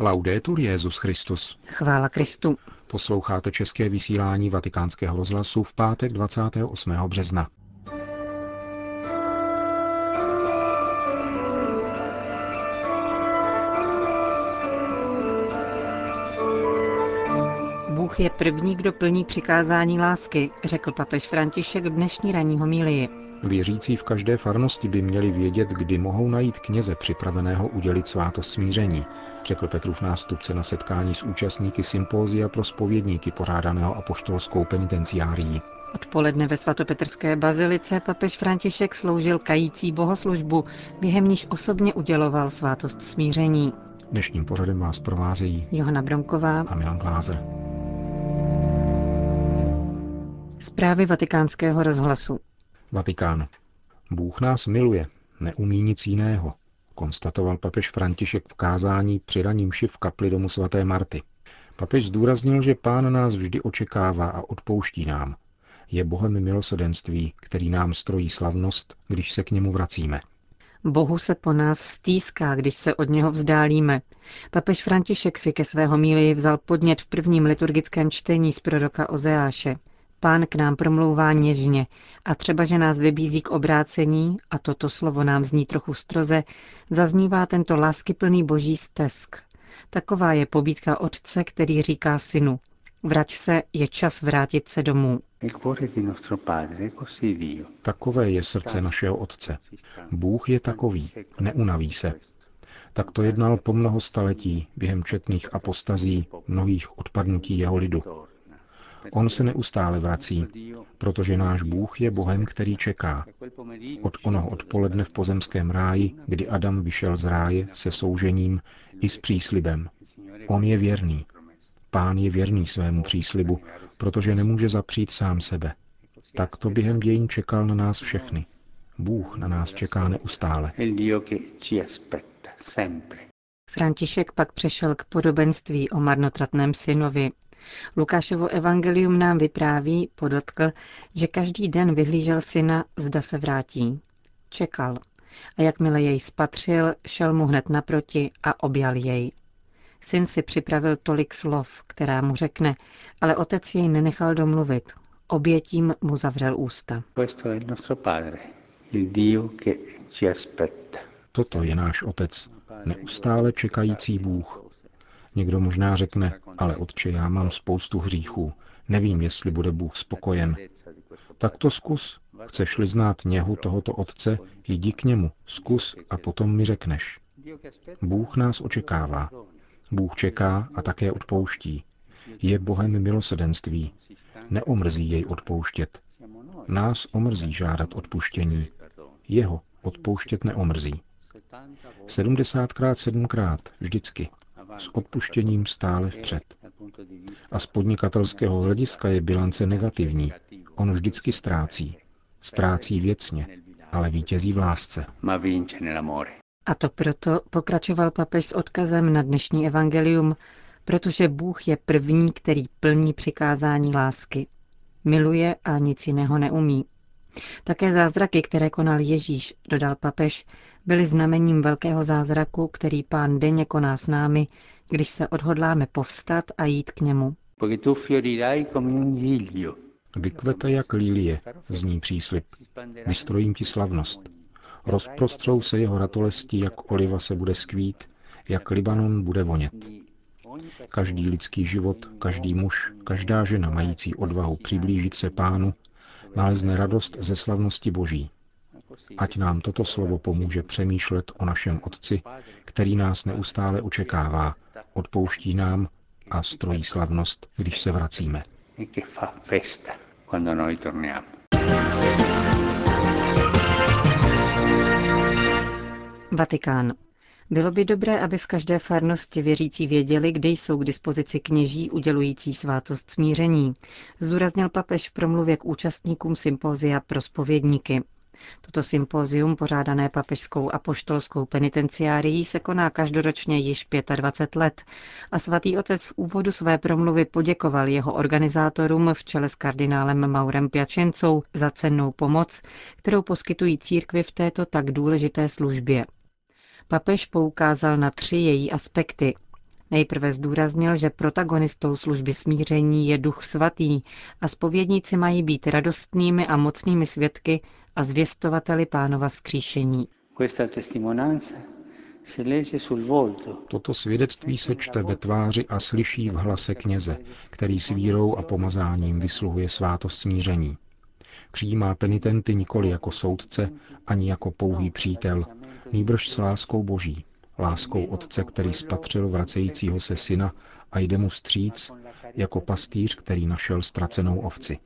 Laudetur Jezus Christus. Chvála Kristu. Posloucháte české vysílání Vatikánského rozhlasu v pátek 28. března. Bůh je první, kdo plní přikázání lásky, řekl papež František v dnešní ranní homílii. Věřící v každé farnosti by měli vědět, kdy mohou najít kněze připraveného udělit svátost smíření, řekl Petrův nástupce na setkání s účastníky sympózia pro spovědníky pořádaného apoštolskou penitenciárií. Odpoledne ve svatopetrské bazilice papež František sloužil kající bohoslužbu, během níž osobně uděloval svátost smíření. Dnešním pořadem vás provázejí Johana Bronková a Milan Glázer. Zprávy vatikánského rozhlasu. Vatikán. Bůh nás miluje, neumí nic jiného, konstatoval papež František v kázání při raním v kapli domu svaté Marty. Papež zdůraznil, že pán nás vždy očekává a odpouští nám. Je Bohem milosedenství, který nám strojí slavnost, když se k němu vracíme. Bohu se po nás stýská, když se od něho vzdálíme. Papež František si ke svého míli vzal podnět v prvním liturgickém čtení z proroka Ozeáše. Pán k nám promlouvá něžně a třeba, že nás vybízí k obrácení, a toto slovo nám zní trochu stroze, zaznívá tento láskyplný boží stesk. Taková je pobídka otce, který říká synu, vrať se, je čas vrátit se domů. Takové je srdce našeho Otce. Bůh je takový, neunaví se. Tak to jednal po mnoho staletí během četných apostazí, mnohých odpadnutí jeho lidu. On se neustále vrací, protože náš Bůh je Bohem, který čeká. Od onoho odpoledne v pozemském ráji, kdy Adam vyšel z ráje se soužením i s příslibem. On je věrný. Pán je věrný svému příslibu, protože nemůže zapřít sám sebe. Tak to během dějin čekal na nás všechny. Bůh na nás čeká neustále. František pak přešel k podobenství o marnotratném synovi, Lukášovo evangelium nám vypráví, podotkl, že každý den vyhlížel syna, zda se vrátí. Čekal. A jakmile jej spatřil, šel mu hned naproti a objal jej. Syn si připravil tolik slov, která mu řekne, ale otec jej nenechal domluvit. Obětím mu zavřel ústa. Toto je náš otec, neustále čekající Bůh, Někdo možná řekne, ale otče, já mám spoustu hříchů, nevím, jestli bude Bůh spokojen. Tak to zkus. Chceš-li znát něhu tohoto otce, jdi k němu, zkus a potom mi řekneš. Bůh nás očekává. Bůh čeká a také odpouští. Je Bohem milosedenství. Neomrzí jej odpouštět. Nás omrzí žádat odpuštění. Jeho odpouštět neomrzí. Sedmdesátkrát sedmkrát, vždycky s odpuštěním stále vpřed. A z podnikatelského hlediska je bilance negativní. On vždycky ztrácí. Ztrácí věcně, ale vítězí v lásce. A to proto pokračoval papež s odkazem na dnešní evangelium, protože Bůh je první, který plní přikázání lásky. Miluje a nic jiného neumí. Také zázraky, které konal Ježíš, dodal papež, byly znamením velkého zázraku, který pán denně koná s námi, když se odhodláme povstat a jít k němu. Vykvete jak lilie, zní příslip. Vystrojím ti slavnost. Rozprostřou se jeho ratolesti, jak oliva se bude skvít, jak Libanon bude vonět. Každý lidský život, každý muž, každá žena mající odvahu přiblížit se pánu, nalezne radost ze slavnosti Boží. Ať nám toto slovo pomůže přemýšlet o našem Otci, který nás neustále očekává, odpouští nám a strojí slavnost, když se vracíme. Vatikán. Bylo by dobré, aby v každé farnosti věřící věděli, kde jsou k dispozici kněží udělující svátost smíření, zdůraznil papež v promluvě k účastníkům sympózia pro spovědníky. Toto sympózium, pořádané papežskou apoštolskou penitenciárií, se koná každoročně již 25 let a svatý otec v úvodu své promluvy poděkoval jeho organizátorům v čele s kardinálem Maurem Piačencou za cennou pomoc, kterou poskytují církvi v této tak důležité službě. Papež poukázal na tři její aspekty. Nejprve zdůraznil, že protagonistou služby smíření je duch svatý a spovědníci mají být radostnými a mocnými svědky a zvěstovateli pánova vzkříšení. Toto svědectví se čte ve tváři a slyší v hlase kněze, který s vírou a pomazáním vysluhuje svátost smíření. Přijímá penitenty nikoli jako soudce, ani jako pouhý přítel, nýbrž s láskou boží, láskou otce, který spatřil vracejícího se syna a jde mu stříc, jako pastýř, který našel ztracenou ovci.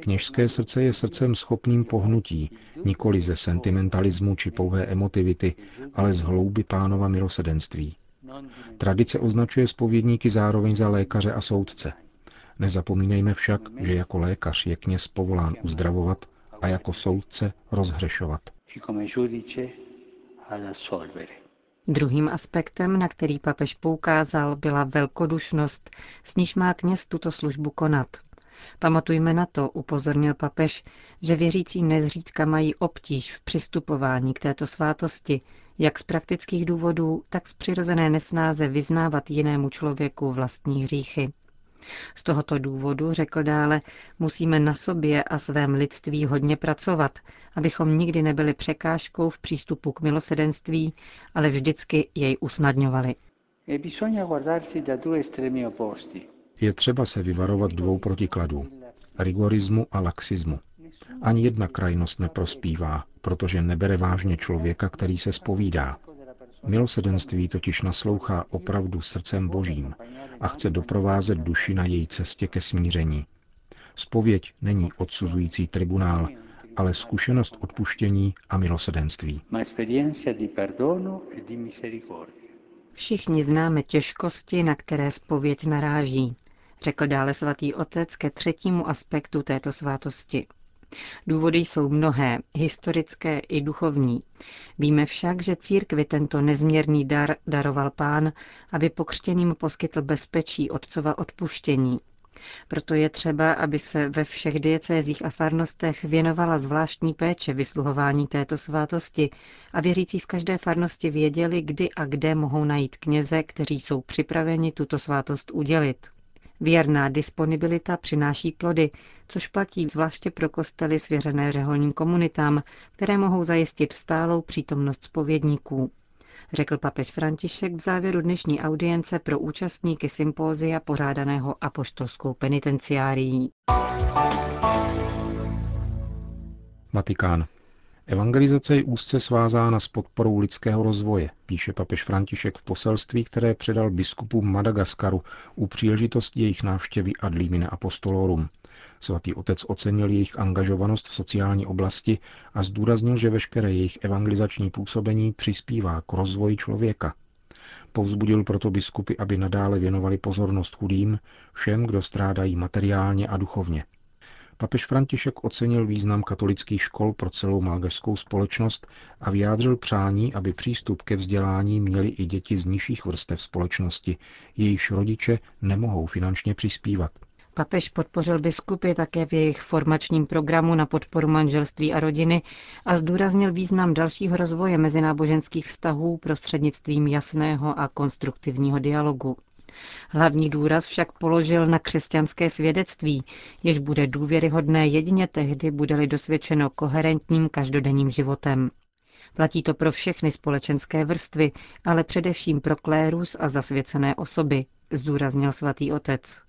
Kněžské srdce je srdcem schopným pohnutí, nikoli ze sentimentalismu či pouhé emotivity, ale z hlouby pánova milosedenství. Tradice označuje spovědníky zároveň za lékaře a soudce. Nezapomínejme však, že jako lékař je kněz povolán uzdravovat a jako soudce rozhřešovat. Druhým aspektem, na který papež poukázal, byla velkodušnost, s níž má kněz tuto službu konat. Pamatujme na to, upozornil papež, že věřící nezřídka mají obtíž v přistupování k této svátosti, jak z praktických důvodů, tak z přirozené nesnáze vyznávat jinému člověku vlastní hříchy. Z tohoto důvodu, řekl dále, musíme na sobě a svém lidství hodně pracovat, abychom nikdy nebyli překážkou v přístupu k milosedenství, ale vždycky jej usnadňovali. E Je třeba se vyvarovat dvou protikladů, rigorismu a laxismu. Ani jedna krajnost neprospívá, protože nebere vážně člověka, který se spovídá. Milosedenství totiž naslouchá opravdu srdcem božím a chce doprovázet duši na její cestě ke smíření. Spověď není odsuzující tribunál, ale zkušenost odpuštění a milosedenství. E Všichni známe těžkosti, na které spověď naráží, řekl dále svatý otec ke třetímu aspektu této svátosti. Důvody jsou mnohé, historické i duchovní. Víme však, že církvi tento nezměrný dar daroval pán, aby pokřtěným poskytl bezpečí otcova odpuštění. Proto je třeba, aby se ve všech diecézích a farnostech věnovala zvláštní péče vysluhování této svátosti a věřící v každé farnosti věděli, kdy a kde mohou najít kněze, kteří jsou připraveni tuto svátost udělit. Věrná disponibilita přináší plody, což platí zvláště pro kostely svěřené řeholním komunitám, které mohou zajistit stálou přítomnost spovědníků řekl papež František v závěru dnešní audience pro účastníky sympózia pořádaného apoštolskou penitenciárií. Vatikán. Evangelizace je úzce svázána s podporou lidského rozvoje, píše papež František v poselství, které předal biskupům Madagaskaru u příležitosti jejich návštěvy ad limine apostolorum. Svatý otec ocenil jejich angažovanost v sociální oblasti a zdůraznil, že veškeré jejich evangelizační působení přispívá k rozvoji člověka. Povzbudil proto biskupy, aby nadále věnovali pozornost chudým, všem, kdo strádají materiálně a duchovně. Papež František ocenil význam katolických škol pro celou malgařskou společnost a vyjádřil přání, aby přístup ke vzdělání měli i děti z nižších vrstev společnosti, jejichž rodiče nemohou finančně přispívat. Papež podpořil biskupy také v jejich formačním programu na podporu manželství a rodiny a zdůraznil význam dalšího rozvoje mezináboženských vztahů prostřednictvím jasného a konstruktivního dialogu. Hlavní důraz však položil na křesťanské svědectví, jež bude důvěryhodné jedině tehdy, bude-li dosvědčeno koherentním každodenním životem. Platí to pro všechny společenské vrstvy, ale především pro klérus a zasvěcené osoby, zdůraznil svatý otec.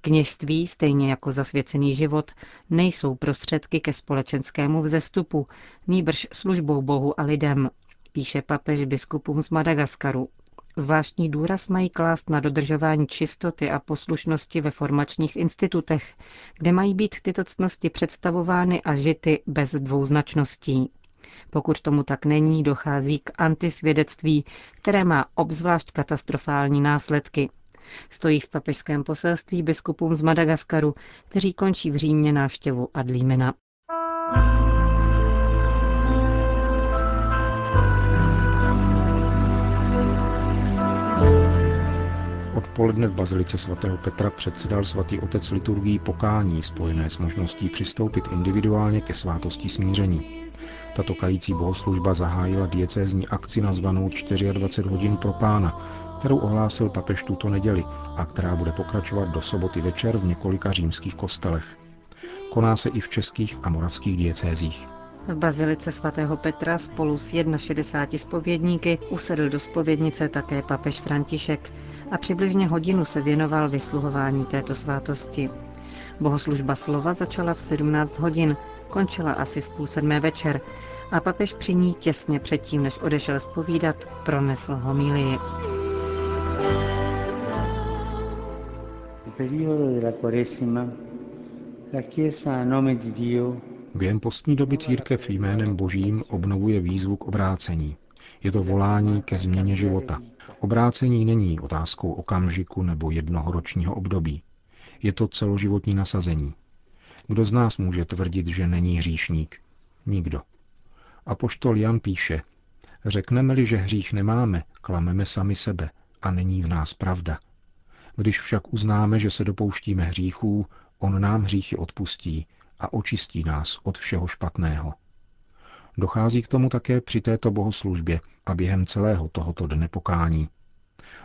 Kněžství, stejně jako zasvěcený život, nejsou prostředky ke společenskému vzestupu, nýbrž službou Bohu a lidem, píše papež biskupům z Madagaskaru. Zvláštní důraz mají klást na dodržování čistoty a poslušnosti ve formačních institutech, kde mají být tyto ctnosti představovány a žity bez dvouznačností. Pokud tomu tak není, dochází k antisvědectví, které má obzvlášť katastrofální následky. Stojí v papežském poselství biskupům z Madagaskaru, kteří končí v Římě návštěvu Adlímena. Odpoledne v Bazilice svatého Petra předsedal svatý otec liturgii pokání spojené s možností přistoupit individuálně ke svátosti smíření. Tato kající bohoslužba zahájila diecézní akci nazvanou 24 hodin pro pána, kterou ohlásil papež tuto neděli a která bude pokračovat do soboty večer v několika římských kostelech. Koná se i v českých a moravských diecézích. V bazilice svatého Petra spolu s 61 spovědníky usedl do spovědnice také papež František a přibližně hodinu se věnoval vysluhování této svátosti. Bohoslužba slova začala v 17 hodin, končila asi v půl sedmé večer a papež při ní těsně předtím, než odešel zpovídat, pronesl homílii. Během postní doby církev jménem božím obnovuje výzvu k obrácení. Je to volání ke změně života. Obrácení není otázkou okamžiku nebo jednohoročního období. Je to celoživotní nasazení. Kdo z nás může tvrdit, že není hříšník? Nikdo. A poštol Jan píše, řekneme-li, že hřích nemáme, klameme sami sebe a není v nás pravda. Když však uznáme, že se dopouštíme hříchů, on nám hříchy odpustí a očistí nás od všeho špatného. Dochází k tomu také při této bohoslužbě a během celého tohoto dne pokání.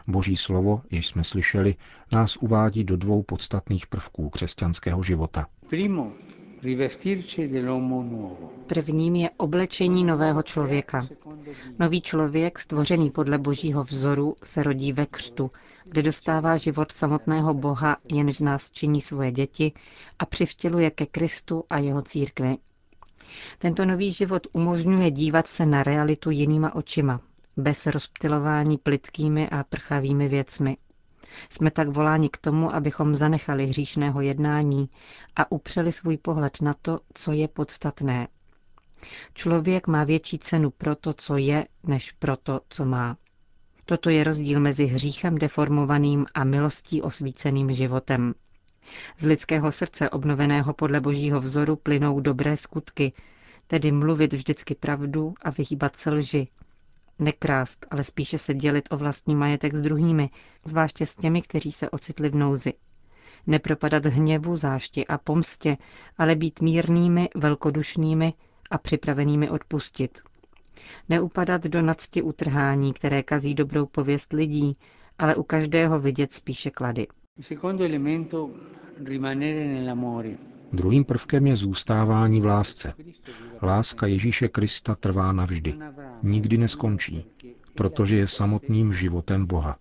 Boží slovo, jež jsme slyšeli, nás uvádí do dvou podstatných prvků křesťanského života. Prvním je oblečení nového člověka. Nový člověk, stvořený podle božího vzoru, se rodí ve křtu, kde dostává život samotného Boha, jenž nás činí svoje děti a přivtěluje ke Kristu a jeho církvi. Tento nový život umožňuje dívat se na realitu jinýma očima, bez rozptilování plitkými a prchavými věcmi. Jsme tak voláni k tomu, abychom zanechali hříšného jednání a upřeli svůj pohled na to, co je podstatné. Člověk má větší cenu pro to, co je, než pro to, co má. Toto je rozdíl mezi hříchem deformovaným a milostí osvíceným životem. Z lidského srdce obnoveného podle božího vzoru plynou dobré skutky, tedy mluvit vždycky pravdu a vyhýbat se lži, Nekrást, ale spíše se dělit o vlastní majetek s druhými, zvláště s těmi, kteří se ocitli v nouzi. Nepropadat hněvu, zášti a pomstě, ale být mírnými, velkodušnými a připravenými odpustit. Neupadat do nadsti utrhání, které kazí dobrou pověst lidí, ale u každého vidět spíše klady. Druhým prvkem je zůstávání v lásce. Láska Ježíše Krista trvá navždy. Nikdy neskončí, protože je samotným životem Boha.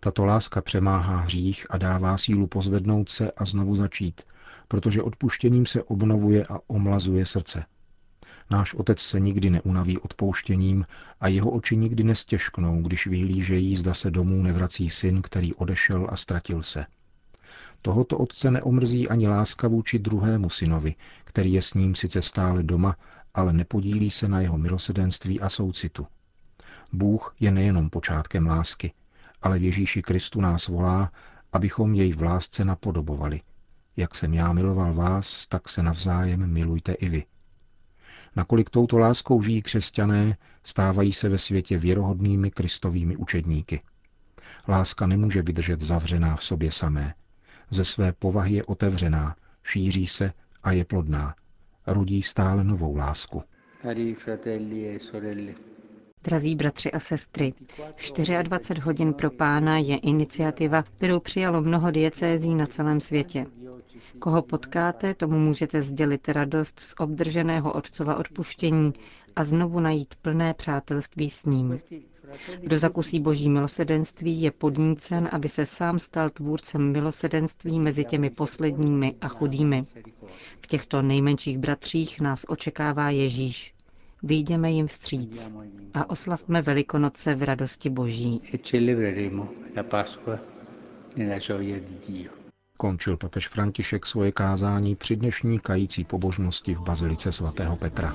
Tato láska přemáhá hřích a dává sílu pozvednout se a znovu začít, protože odpuštěním se obnovuje a omlazuje srdce. Náš otec se nikdy neunaví odpouštěním a jeho oči nikdy nestěžknou, když vyhlížejí, zda se domů nevrací syn, který odešel a ztratil se. Tohoto otce neomrzí ani láska vůči druhému synovi, který je s ním sice stále doma, ale nepodílí se na jeho milosedenství a soucitu. Bůh je nejenom počátkem lásky, ale v Ježíši Kristu nás volá, abychom jej v lásce napodobovali. Jak jsem já miloval vás, tak se navzájem milujte i vy. Nakolik touto láskou žijí křesťané, stávají se ve světě věrohodnými kristovými učedníky. Láska nemůže vydržet zavřená v sobě samé. Ze své povahy je otevřená, šíří se a je plodná. Rodí stále novou lásku. E Drazí bratři a sestry, 24 hodin pro pána je iniciativa, kterou přijalo mnoho diecézí na celém světě. Koho potkáte, tomu můžete sdělit radost z obdrženého otcova odpuštění a znovu najít plné přátelství s ním. Kdo zakusí boží milosedenství, je podnícen, aby se sám stal tvůrcem milosedenství mezi těmi posledními a chudými. V těchto nejmenších bratřích nás očekává Ježíš. Vyjdeme jim vstříc a oslavme Velikonoce v radosti Boží. Končil papež František svoje kázání při dnešní kající pobožnosti v Bazilice svatého Petra.